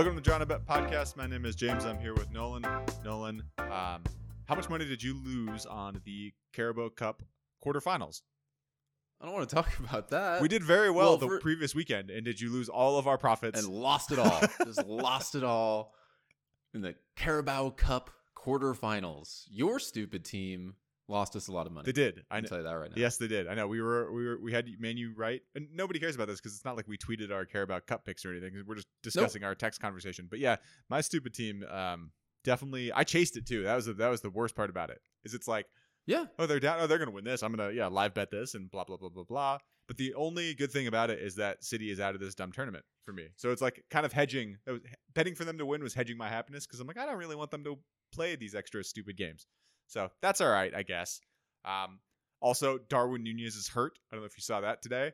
Welcome to the John Bet Podcast. My name is James. I'm here with Nolan. Nolan, um, how much money did you lose on the Carabao Cup quarterfinals? I don't want to talk about that. We did very well, well, the for- previous weekend, and did you lose all of our profits? and lost it all. Just lost it all in the Carabao Cup quarterfinals. Your stupid team lost us a lot of money. they did. I can tell you that right now. Yes, they did. I know. We were we were we had Man U right, and nobody cares about this because it's not like we tweeted our Carabao Cup picks or anything. We're just discussing our text conversation. But yeah, my stupid team, um, definitely. I chased it too. That was the, that was the worst part about it. Is it's like Yeah. oh they're down oh they're gonna win this i'm gonna yeah live bet this and blah blah blah blah blah but the only good thing about it is that city is out of this dumb tournament for me so it's like kind of hedging was, betting for them to win was hedging my happiness because i'm like i don't really want them to play these extra stupid games so that's all right i guess um, also darwin nunez is hurt i don't know if you saw that today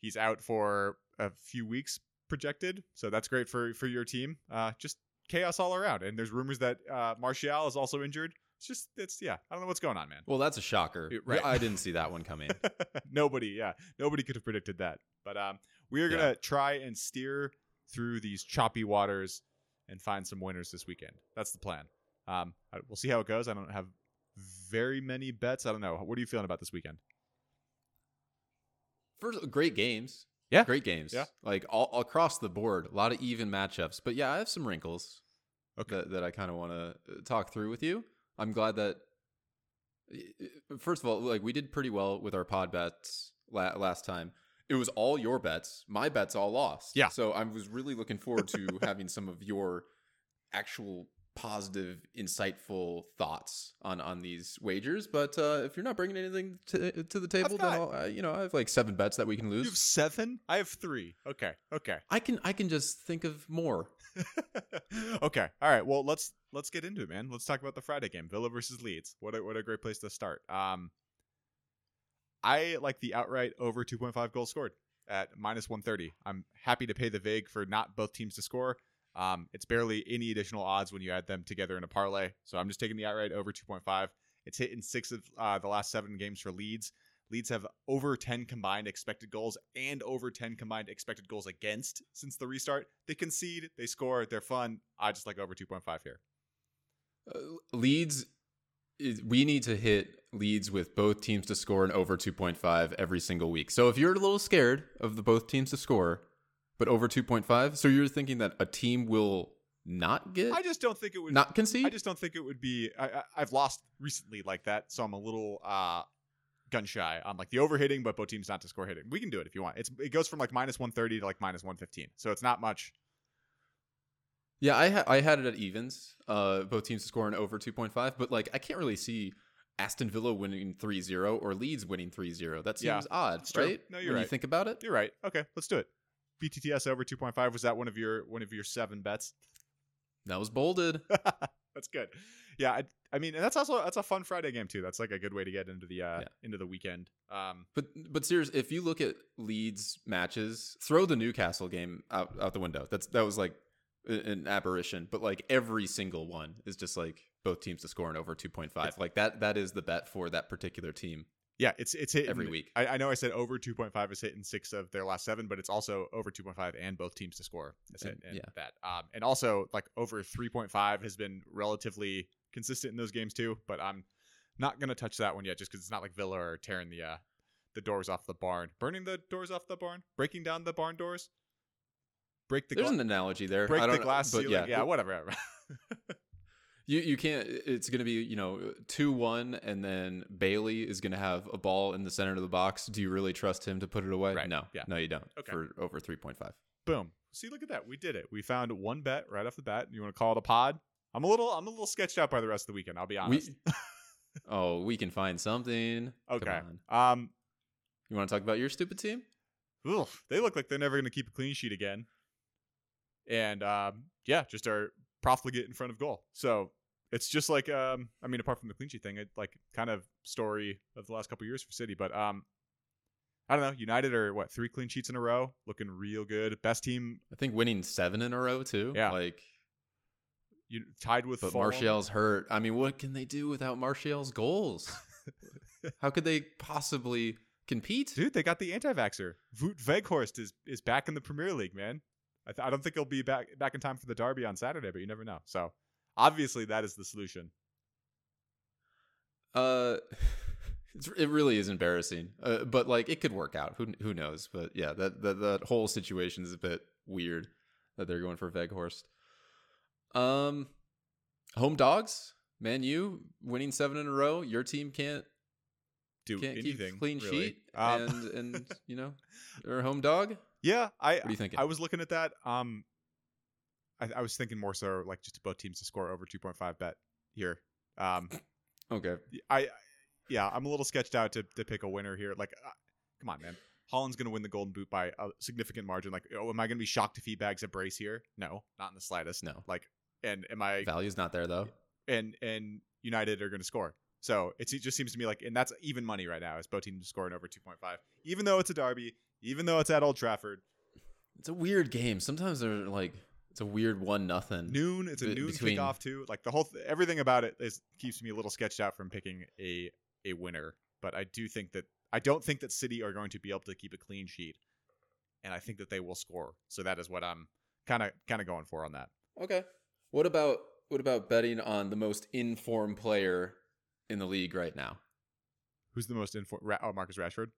he's out for a few weeks projected so that's great for for your team uh, just chaos all around and there's rumors that uh, martial is also injured it's just it's yeah i don't know what's going on man Well, that's a shocker. Right. I didn't see that one coming. nobody, yeah, nobody could have predicted that. But um, we are gonna Yeah. try and steer through these choppy waters and find some winners this weekend. That's the plan. Um, we'll see how it goes. I don't have very many bets. I don't know. What are you feeling about this weekend? First, great games. Yeah. Great games. Yeah. Like all across the board, a lot of even matchups. But yeah, I have some wrinkles Okay. that, that I kind of want to talk through with you. I'm glad that, first of all, like we did pretty well with our pod bets la- last time. It was all your bets. My bets all lost. Yeah. So I was really looking forward to having some of your actual positive, insightful thoughts on on these wagers. But uh, if you're not bringing anything to, to the table, then got- I'll, uh, you know I have like seven bets that we can lose. You have seven. I have three. Okay. Okay. I can I can just think of more. okay. All right. Well, let's let's get into it, man. Let's talk about the Friday game, Villa versus Leeds. What a, what a great place to start. Um, I like the outright over 2.5 goals scored at minus 130. I'm happy to pay the vig for not both teams to score. Um, it's barely any additional odds when you add them together in a parlay. So I'm just taking the outright over 2.5. It's hit in six of uh, the last seven games for Leeds. Leeds have over 10 combined expected goals and over 10 combined expected goals against since the restart. They concede, they score, they're fun. I just like over 2.5 here. Uh, Leeds, we need to hit Leeds with both teams to score an over 2.5 every single week. So if you're a little scared of the both teams to score, but over 2.5, so you're thinking that a team will not get I just don't think it would not concede. I just don't think it would be I, I I've lost recently like that, so I'm a little uh gun shy on like the overhitting, but both teams not to score hitting. We can do it if you want. It's it goes from like minus 130 to like minus 115. So it's not much. yeah, I ha- I had it at evens. Uh, both teams to score an over 2.5, but like I can't really see Aston Villa winning 3-0 or Leeds winning 3-0. That seems Yeah, odd, right? No, you're right. when right. you think about it. You're right. Okay, let's do it. BTTS over 2.5 was that one of your one of your seven bets? That was bolded. that's good. Yeah, I, I mean, and that's also that's a fun Friday game too. That's like a good way to get into the uh Yeah. into the weekend. Um But but serious, if you look at Leeds matches, throw the Newcastle game out out the window. That's that was like an aberration. But like every single one is just like both teams to score an over two point five. Like that that is the bet for that particular team. Yeah, it's it's hit Every week. I, I know I said over 2.5 is hit in six of their last seven, but it's also over 2.5 and both teams to score hit And- yeah. that. Um, and also like over 3.5 has been relatively consistent in those games too. But I'm not gonna touch that one yet, just because it's not like Villa are tearing the uh, the doors off the barn, burning the doors off the barn, breaking down the barn doors, break the There's gla- an analogy there. break I the don't know, glass but ceiling. yeah, Yeah, whatever. You you can't. It's going to be you know two one, and then Bailey is going to have a ball in the center of the box. Do you really trust him to put it away? Right, No, yeah. no, you don't. Okay. For over three point five. Boom. See, look at that. We did it. We found one bet right off the bat. You want to call it a pod? I'm a little I'm a little sketched out by the rest of the weekend. I'll be honest. oh, we can find something. Okay. Um. You want to talk about your stupid team? Ugh, they look like they're never going to keep a clean sheet again. And um, yeah, just are profligate in front of goal. So it's just like um, I mean, apart from the clean sheet thing, it like kind of story of the last couple years for City. But um, I don't know. United are what three clean sheets in a row, looking real good. Best team, I think winning seven in a row too. Yeah. Like, you tied with. but Fulham. Martial's hurt. I mean, what can they do without Martial's goals? How could they possibly compete? Dude, they got the anti-vaxer. Wout Weghorst is is back in the Premier League, man. I, th- I don't think he'll be back back in time for the derby on Saturday, but you never know. So obviously that is the solution. Uh, it's, it really is embarrassing. Uh, but like it could work out. Who who knows? But yeah, that that that whole situation is a bit weird that they're going for Weghorst. Um, home dogs, Man U winning seven in a row. Your team can't Do can't anything keep clean really. sheet, Um, and and you know, they're home dog. yeah, I What are you thinking? I was looking at that. Um, I, I was thinking more so like just both teams to score over 2.5 bet here. Um, okay, I yeah, I'm a little sketched out to to pick a winner here. Like, uh, come on, man. Haaland's going to win the Golden Boot by a significant margin. Like, oh, am I going to be shocked if he bags a brace here? No, not in the slightest. No. Like, and am I value's not there though. and and United are going to score. So it just seems to me like, and that's even money right now. Is both teams scoring over 2.5, even though it's a derby, even though it's at Old Trafford, It's a weird game. Sometimes they're like it's a weird one nothing. noon. It's a Be- noon between- kickoff too. Like the whole th- everything about it is keeps me a little sketched out from picking a a winner. But I do think that I don't think that City are going to be able to keep a clean sheet, and I think that they will score. So that is what I'm kind of kind of going for on that. Okay. What about what about betting on the most informed player in the league right now? Who's the most informed? Ra- oh, Marcus Rashford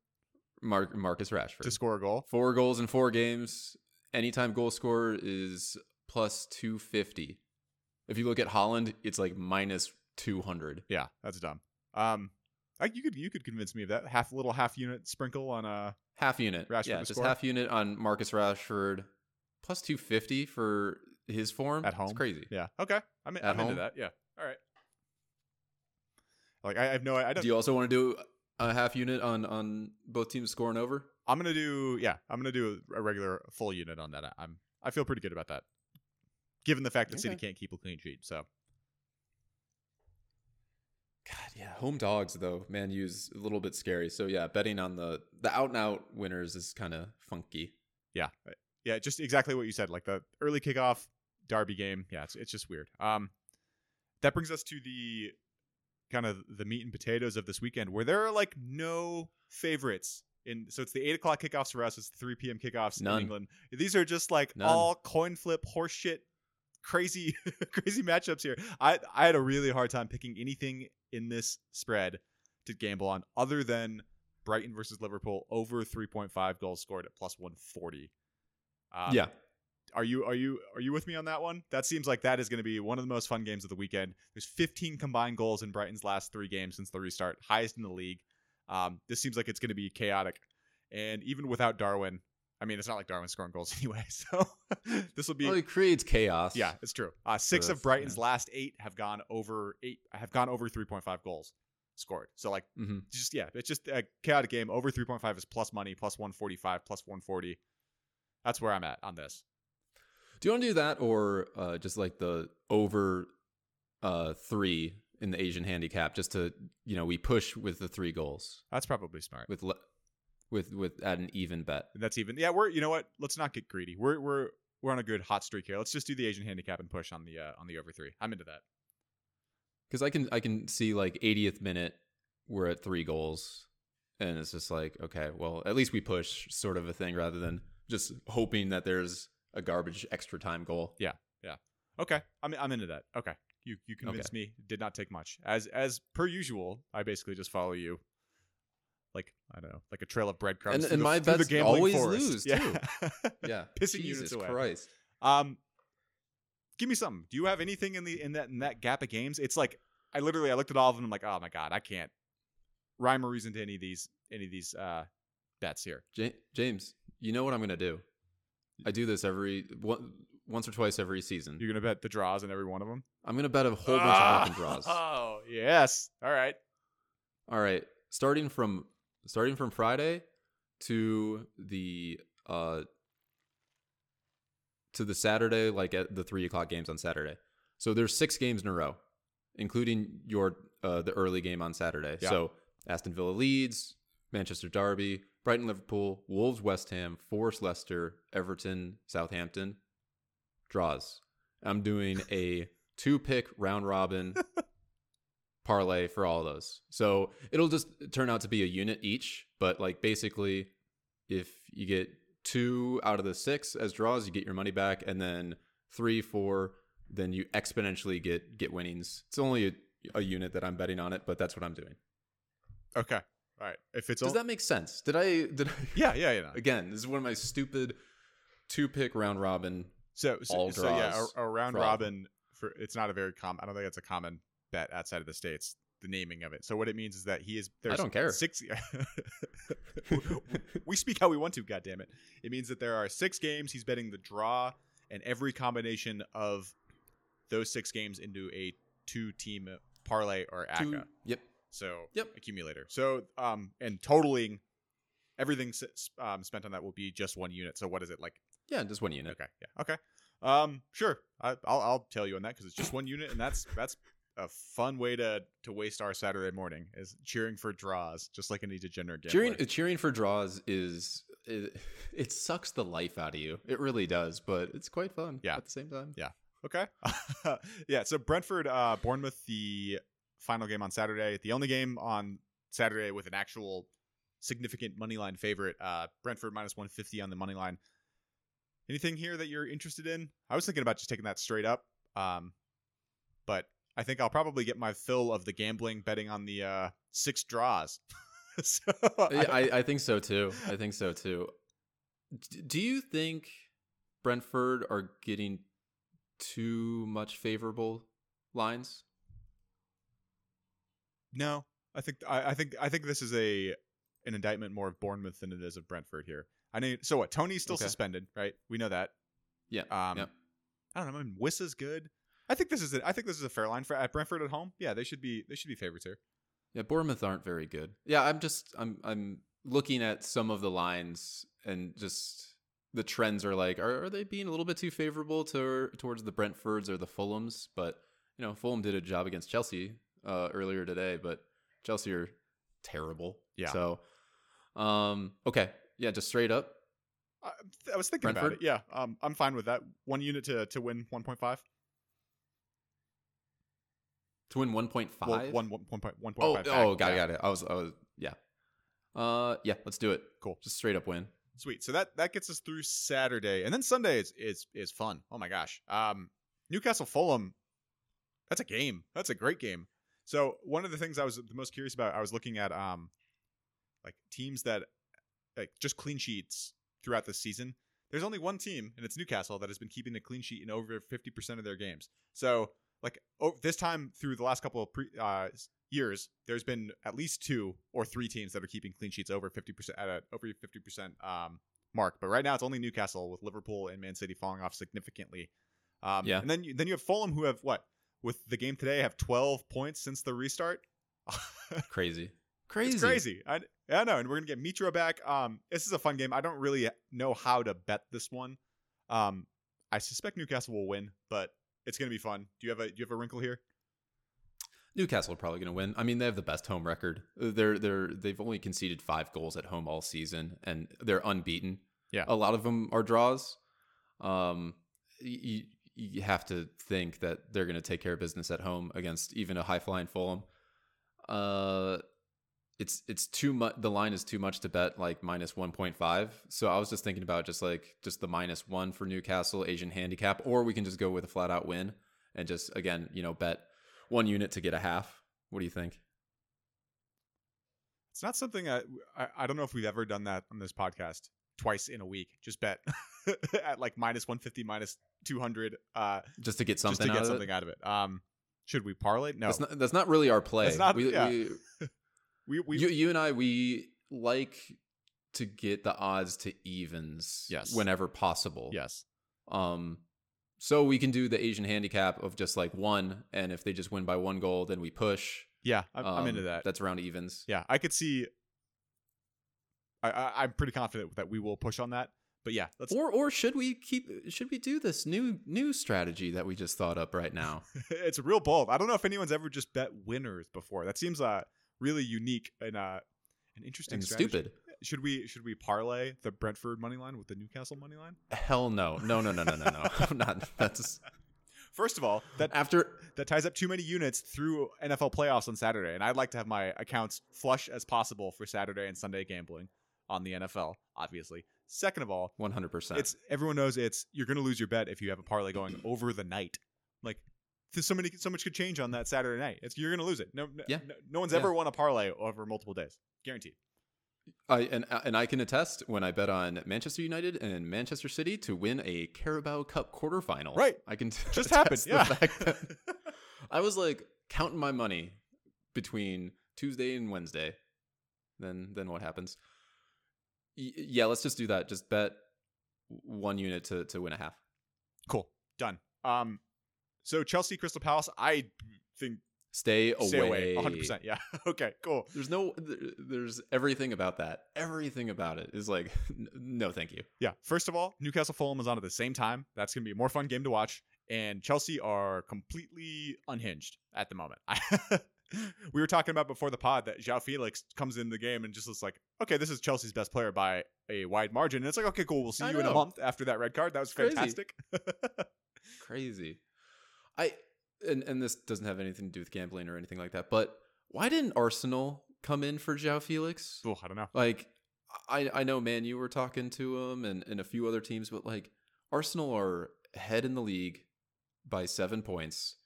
Mark Marcus Rashford. to score a goal. Four goals in four games. Anytime goal scorer is plus 250. If you look at Haaland, it's like minus 200. Yeah, that's dumb. Um, I, you could you could convince me of that half little half unit sprinkle on a Half unit. Rashford yeah, just score? half unit on Marcus Rashford. Plus 250 for his form. At home? It's crazy. yeah okay I'm At I'm into that yeah all right. Like I, I have no I don't Do you also want to do a half unit on on both teams scoring over? I'm gonna do yeah. I'm gonna do a regular full unit on that. I'm I feel pretty good about that, given the fact that City can't keep a clean sheet. So God, yeah, home dogs though. Man U's a little bit scary. So yeah, betting on the the out and out winners is kind of funky. yeah, yeah, just exactly what you said. Like the early kickoff derby game. Yeah, it's it's just weird. Um, that brings us to the kind of the meat and potatoes of this weekend, where there are like no favorites. In so it's the eight o'clock kickoffs for us. It's the three p.m. kickoffs None. in England. These are just like None. all coin flip horseshit crazy crazy matchups here. I I had a really hard time picking anything in this spread to gamble on other than Brighton versus Liverpool over 3.5 goals scored at plus 140. Um, yeah, Are you are you are you with me on that one? That seems like that is going to be one of the most fun games of the weekend. There's 15 combined goals in Brighton's last 3 games since the restart, highest in the league. Um, this seems like it's going to be chaotic. And even without Darwin, I mean, it's not like Darwin's scoring goals anyway. So this will be well, it creates chaos. yeah, it's true. Uh, six So of Brighton's yeah. last eight have gone over eight have gone over 3.5 goals scored. So like mm-hmm. just yeah, it's just a chaotic game. Over 3.5 is plus money, plus 145, plus 140. That's where I'm at on this. Do you want to do that or uh, just like the over uh, three in the Asian handicap, just to you know we push with the three goals That's probably smart. with le- with with at an even bet. That's even yeah. We're you know what? Let's not get greedy. We're we're we're on a good hot streak here. Let's just do the Asian handicap and push on the uh, on the over three. I'm into that. because I can I can see like 80th minute we're at three goals, and it's just like okay, well at least we push sort of a thing rather than just hoping that there's a garbage extra time goal. Yeah, yeah. Okay, I'm I'm into that. Okay, you you convinced me. Did not take much. As as per usual, I basically just follow you. Like I don't know, like a trail of breadcrumbs. And- and the- my through the always forest. lose, Yeah. Yeah, Pissing Jesus units away. Christ. Um, give me something. Do you have anything in the in that in that gap of games? It's like I literally I looked at all of them. I'm like, oh my god, I can't rhyme or reason to any of these any of these uh bets here. Ja- James, you know what I'm gonna do? I do this every one, once or twice every season. You're gonna bet the draws in every one of them. I'm gonna bet a whole bunch Ah! of fucking draws. Oh yes. All right. All right, starting from starting from Friday to the uh to the Saturday, like at the three o'clock games on Saturday. So there's six games in a row, including your uh the early game on Saturday. Yeah. So Aston Villa Leeds, Manchester Derby, Brighton Liverpool, Wolves West Ham, Forest Leicester, Everton Southampton. Draws. I'm doing a two pick round robin parlay for all of those. So it'll just turn out to be a unit each, but like basically if you get two out of the six as draws, you get your money back, and then three, four, then you exponentially get get winnings. It's only a, a unit that I'm betting on it, but that's what I'm doing. Okay. All right. If it's Does all, that make sense? Did I did I, yeah, yeah, yeah. again? This is one of my stupid two pick round robin. So, so, all so yeah, a, a round robin for it's not a very common. I don't think it's a common bet outside of the states. The naming of it. So what it means is that he is. There's don't care. Six. we speak how we want to. God damn it! It means that there are six games. He's betting the draw and every combination of those six games into a two-team parlay or acca. Two, yep. So Yep. accumulator. So um and totaling everything um, spent on that will be just one unit. So what is it like? Yeah, just one unit. Okay, yeah, okay. Um, sure. I, I'll I'll tell you on that because it's just one unit, and that's that's a fun way to to waste our Saturday morning is cheering for draws, just like any degenerate gambler. Cheering cheering for draws is it, it sucks the life out of you. It really does, but it's quite fun. Yeah. At the same time. Yeah. Okay. yeah. So Brentford, uh, Bournemouth, the final game on Saturday. The only game on Saturday with an actual significant money line favorite. Uh, Brentford minus one fifty on the money line. Anything here that you're interested in? I was thinking about just taking that straight up. Um, but I think I'll probably get my fill of the gambling betting on the uh, six draws. so Yeah, I, I think so too. I think so too. D- do you think Brentford are getting too much favorable lines? No, I think I, I think I think this is a an indictment more of Bournemouth than it is of Brentford here. I know. So what? Toney's still Okay. suspended, right? We know that. Yeah. Um, Yep. I don't know. I mean, Wissa's good. I think this is a, I think this is a fair line for at Brentford at home. Yeah, they should be they should be favorites here. Yeah, Bournemouth aren't very good. Yeah, I'm just I'm I'm looking at some of the lines and just the trends are like are, are they being a little bit too favorable to towards the Brentfords or the Fulhams? But you know, Fulham did a job against Chelsea uh, earlier today, but Chelsea are terrible. Yeah. So, um, okay, yeah, just straight up. I, I was thinking about it. Yeah, um, I'm fine with that. One unit to to win 1.5. To win 1.5? Well, one one one point one oh, point five. oh, got it, got it. I was, I was, yeah. Uh, yeah, let's do it. Cool. Just straight up win. Sweet. So that that gets us through Saturday, and then Sunday is is is fun. Oh my gosh. Um, Newcastle Fulham. That's a game. That's a great game. So one of the things I was the most curious about, I was looking at um, like teams that like just clean sheets throughout the season. There's only one team, and it's Newcastle that has been keeping a clean sheet in over 50% of their games. So like oh, this time through the last couple of pre, uh, years, there's been at least two or three teams that are keeping clean sheets over 50% at a over 50% um, mark. But right now, it's only Newcastle with Liverpool and Man City falling off significantly. Um, Yeah. and then you, then you have Fulham who have what with the game today have 12 points since the restart. Crazy. Crazy. It's crazy. I, I know, and we're gonna get Mitro back. Um, this is a fun game. I don't really know how to bet this one. Um, I suspect Newcastle will win, but it's gonna be fun. Do you have a Do you have a wrinkle here? Newcastle are probably going to win. I mean, they have the best home record. They're they're they've only conceded five goals at home all season, and they're unbeaten. Yeah. a lot of them are draws. Um, you you have to think that they're going to take care of business at home against even a high flying Fulham. Uh, it's it's too much. The line is too much to bet like minus one point five. So I was just thinking about just like just the minus one for Newcastle Asian handicap, or we can just go with a flat out win and just again you know bet one unit to get a half. What do you think? It's not something I, I I don't know if we've ever done that on this podcast twice in a week. Just bet at like minus one fifty, minus two hundred, uh, Just to get something just to out get of something it? out of it. Um, should we parlay? No, That's not that's not really our play. That's not- we, yeah. we, we we you, you and I we like to get the odds to evens Yes. whenever possible. yes. Um so we can do the Asian handicap of just like one and if they just win by one goal then we push. Yeah, I'm, I'm into Um, that. That's around evens. Yeah, I could see. I, I I'm pretty confident that we will push on that. But yeah, let's. Or or should we keep should we do this new new strategy that we just thought up right now? it's real bold. I don't know if anyone's ever just bet winners before. That seems uh really unique and uh an interesting and strategy. stupid. Should we should we parlay the Brentford money line with the Newcastle money line? Hell no. No no no no no no. I'm not that's First of all, that after that ties up too many units through NFL playoffs on Saturday, and I'd like to have my accounts flush as possible for Saturday and Sunday gambling on the NFL, obviously. Second of all, 100%. it's everyone knows it's you're going to lose your bet if you have a parlay going over the night. Like there's so many so much could change on that Saturday night. It's you're going to lose it. No, no, Yeah. no, no one's Yeah. ever won a parlay over multiple days. Guaranteed. I and and I can attest when I bet on Manchester United and Manchester City to win a Carabao Cup quarterfinal. Right. I can Just attest happened. the Yeah. fact that I was like counting my money between Tuesday and Wednesday. Then then what happens? Y- yeah, let's just do that. Just bet one unit to to win a half. cool. Done. Um so Chelsea Crystal Palace, I think Stay away. stay away 100%. Yeah. okay, cool. There's no there's everything about that. Everything about it is like no thank you. Yeah. First of all, Newcastle Fulham is on at the same time. That's going to be a more fun game to watch. And Chelsea are completely unhinged at the moment. we were talking about before the pod that João Felix comes in the game and just looks like, okay, this is Chelsea's best player by a wide margin. And it's like, okay, cool. We'll see I you in a month after that red card. That was Crazy. fantastic. crazy. I and and this doesn't have anything to do with gambling or anything like that. But why didn't Arsenal come in for João Felix? oh, I don't know. Like, I I know, man, you were talking to him and and a few other teams, but like Arsenal are ahead in the league by seven points.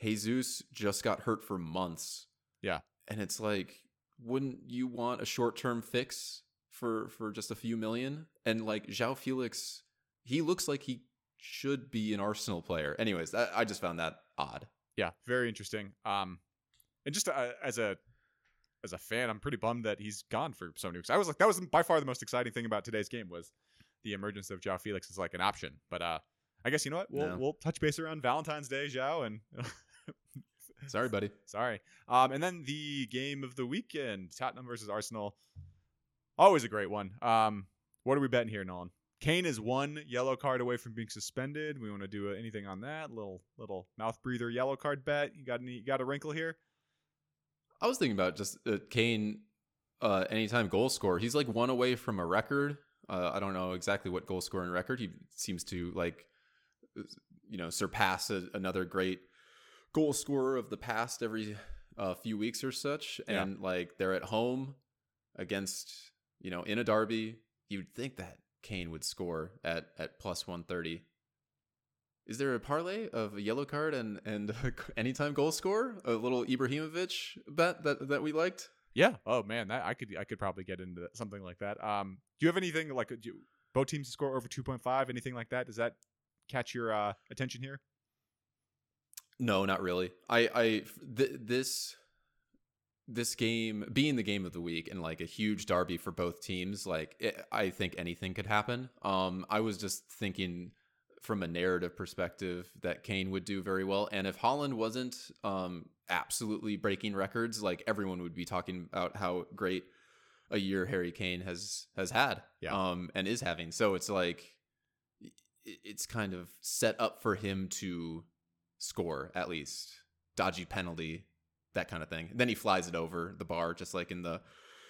Jesus just got hurt for months. Yeah. and it's like, wouldn't you want a short term fix for for just a few million? And like João Felix, he looks like he should be an Arsenal player. Anyways, that, I just found that odd. Yeah, very interesting. Um, and just uh, as a as a fan, I'm pretty bummed that he's gone for Sony because I was like, that was by far the most exciting thing about today's game was the emergence of João Felix as like an option. But uh, I guess you know what? We'll No. we'll touch base around Valentine's Day, João, and Sorry, buddy. sorry. Um, and then the game of the weekend, Tottenham versus Arsenal. Always a great one. Um, what are we betting here, Nolan? Kane is one yellow card away from being suspended. We want to do anything on that little little mouth breather yellow card bet. You got any? You got a wrinkle here? I was thinking about just uh, Kane, uh, anytime goal scorer. He's like one away from a record. Uh, I don't know exactly what goal scoring record. He seems to like, you know, surpass a, another great goal scorer of the past every uh, few weeks or such. Yeah. And like they're at home against, you know, in a derby. You'd think that Kane would score at at plus one thirty. Is there a parlay of a yellow card and and anytime goal score? A little Ibrahimovic bet that that we liked. Yeah. Oh man, that I could I could probably get into something like that. Um, do you have anything like do you, both teams to score over two point five? Anything like that? Does that catch your uh, attention here? No, not really. I I th- this this game being the game of the week and like a huge derby for both teams, like it, I think anything could happen. Um, I was just thinking from a narrative perspective that Kane would do very well, and if Haaland wasn't um absolutely breaking records, like everyone would be talking about how great a year Harry Kane has has had, Yeah. um, and is having. So it's like it's kind of set up for him to score at least dodgy penalty that kind of thing then he flies it over the bar just like in the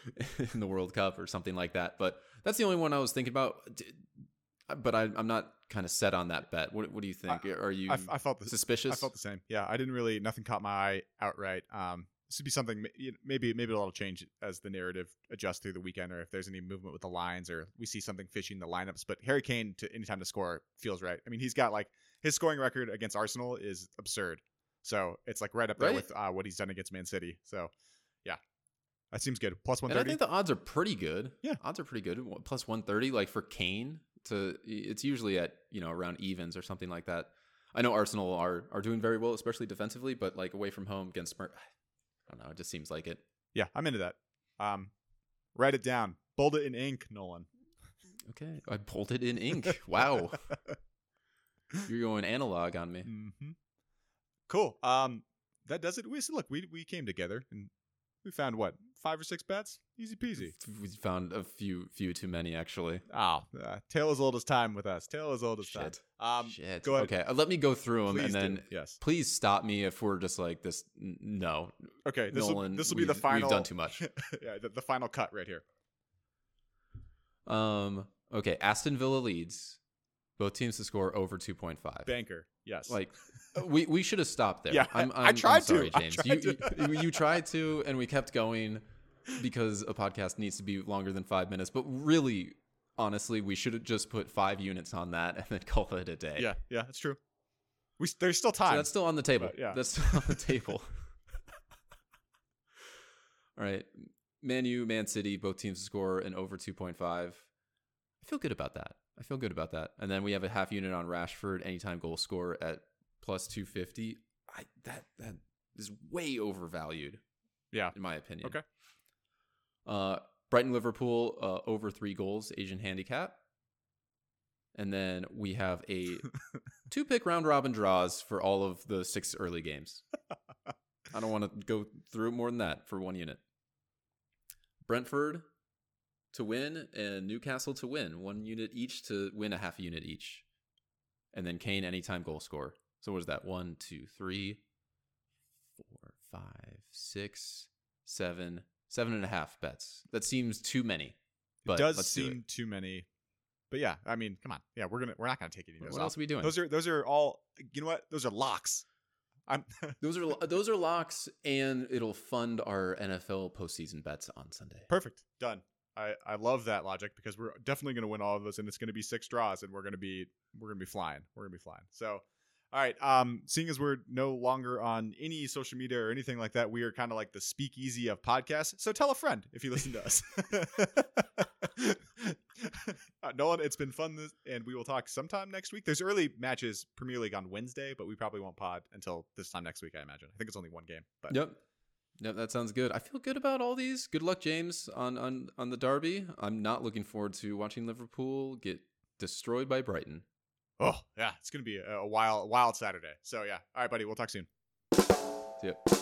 in the world cup or something like that but that's the only one i was thinking about but I, i'm not kind of set on that bet what, what do you think are you I, I felt the suspicious I felt the same. Yeah, I didn't really nothing caught my eye outright. Um, this would be something ma- you know, maybe maybe it'll change as the narrative adjusts through the weekend, or if there's any movement with the lines, or we see something fishy in the lineups. But Harry Kane to anytime to score feels right. I mean, he's got like his scoring record against Arsenal is absurd. So it's like right up there Right. with uh, what he's done against Man City. So yeah, that seems good. Plus one and i think the odds are pretty good Yeah. odds are pretty good plus 130 like for kane to it's usually at you know around evens or something like that i know arsenal are are doing very well especially defensively but like away from home against Mer- i don't know it just seems like it Yeah, I'm into that. Um, write it down. Bold it in ink, Nolan. Okay, I it in ink. Wow, you're going analog on me. hmm Cool. Um, that does it. We so look, we we came together and we found what five or six bets, easy peasy. We found a few, few too many actually. Oh, uh, tale as old as time with us. Tale as old as time. Shit. Um, Shit. go ahead. Okay, uh, let me go through them please and do. then yes. please stop me if we're just like this. No, Okay. This will this will be the final. We've done too much. yeah, the, the final cut right here. Um. Okay, Aston Villa Leeds. Both teams to score over two point five. Banker. Yes. Like we we should have stopped there. Yeah, I'm, I I'm, tried I'm to. sorry, I James. tried you, to. you you tried to, and we kept going because a podcast needs to be longer than five minutes. But really, honestly, we should have just put five units on that and then call it a day. Yeah, yeah, that's true. We there's still So time. that's still on the table. But, yeah. That's still on the table. All right. Man U, Man City, both teams to score an over 2.5. I feel good about that. I feel good about that. And then we have a half unit on Rashford, anytime goal score at plus 250. I that that is way overvalued. Yeah. In my opinion. Okay. Uh Brighton Liverpool uh, over 3 goals Asian handicap. And then we have a two pick round robin draws for all of the six early games. I don't want to go through more than that for one unit. Brentford to win and Newcastle to win. One unit each to win a half unit each. And then Kane anytime goal score. So what is that? One, two, three, four, five, six, seven, seven and a half bets. That seems too many. But it does let's do it. seem too many. But yeah, I mean, come on. Yeah, we're gonna we're not gonna take any of those What off. else are we doing? Those are those are all. You know what? Those are locks. I'm Those are those are locks, and it'll fund our NFL postseason bets on Sunday. perfect. Done. I I love that logic because we're definitely gonna win all of those, and it's gonna be six draws, and we're gonna be we're gonna be flying. We're gonna be flying. So. All right. Um, seeing as we're no longer on any social media or anything like that, we are kind of like the speakeasy of podcasts. So tell a friend if you listen to us. uh, Nolan, it's been fun, this, and we will talk sometime next week. There's early matches, Premier League on Wednesday, but we probably won't pod until this time next week. I imagine. I think it's only one game, but Yep. Yep, that sounds good. I feel good about all these. Good luck, James, on on on the derby. I'm not looking forward to watching Liverpool get destroyed by Brighton. oh yeah, it's gonna be a, a wild, wild Saturday. So yeah, all right, buddy, we'll talk soon. See ya.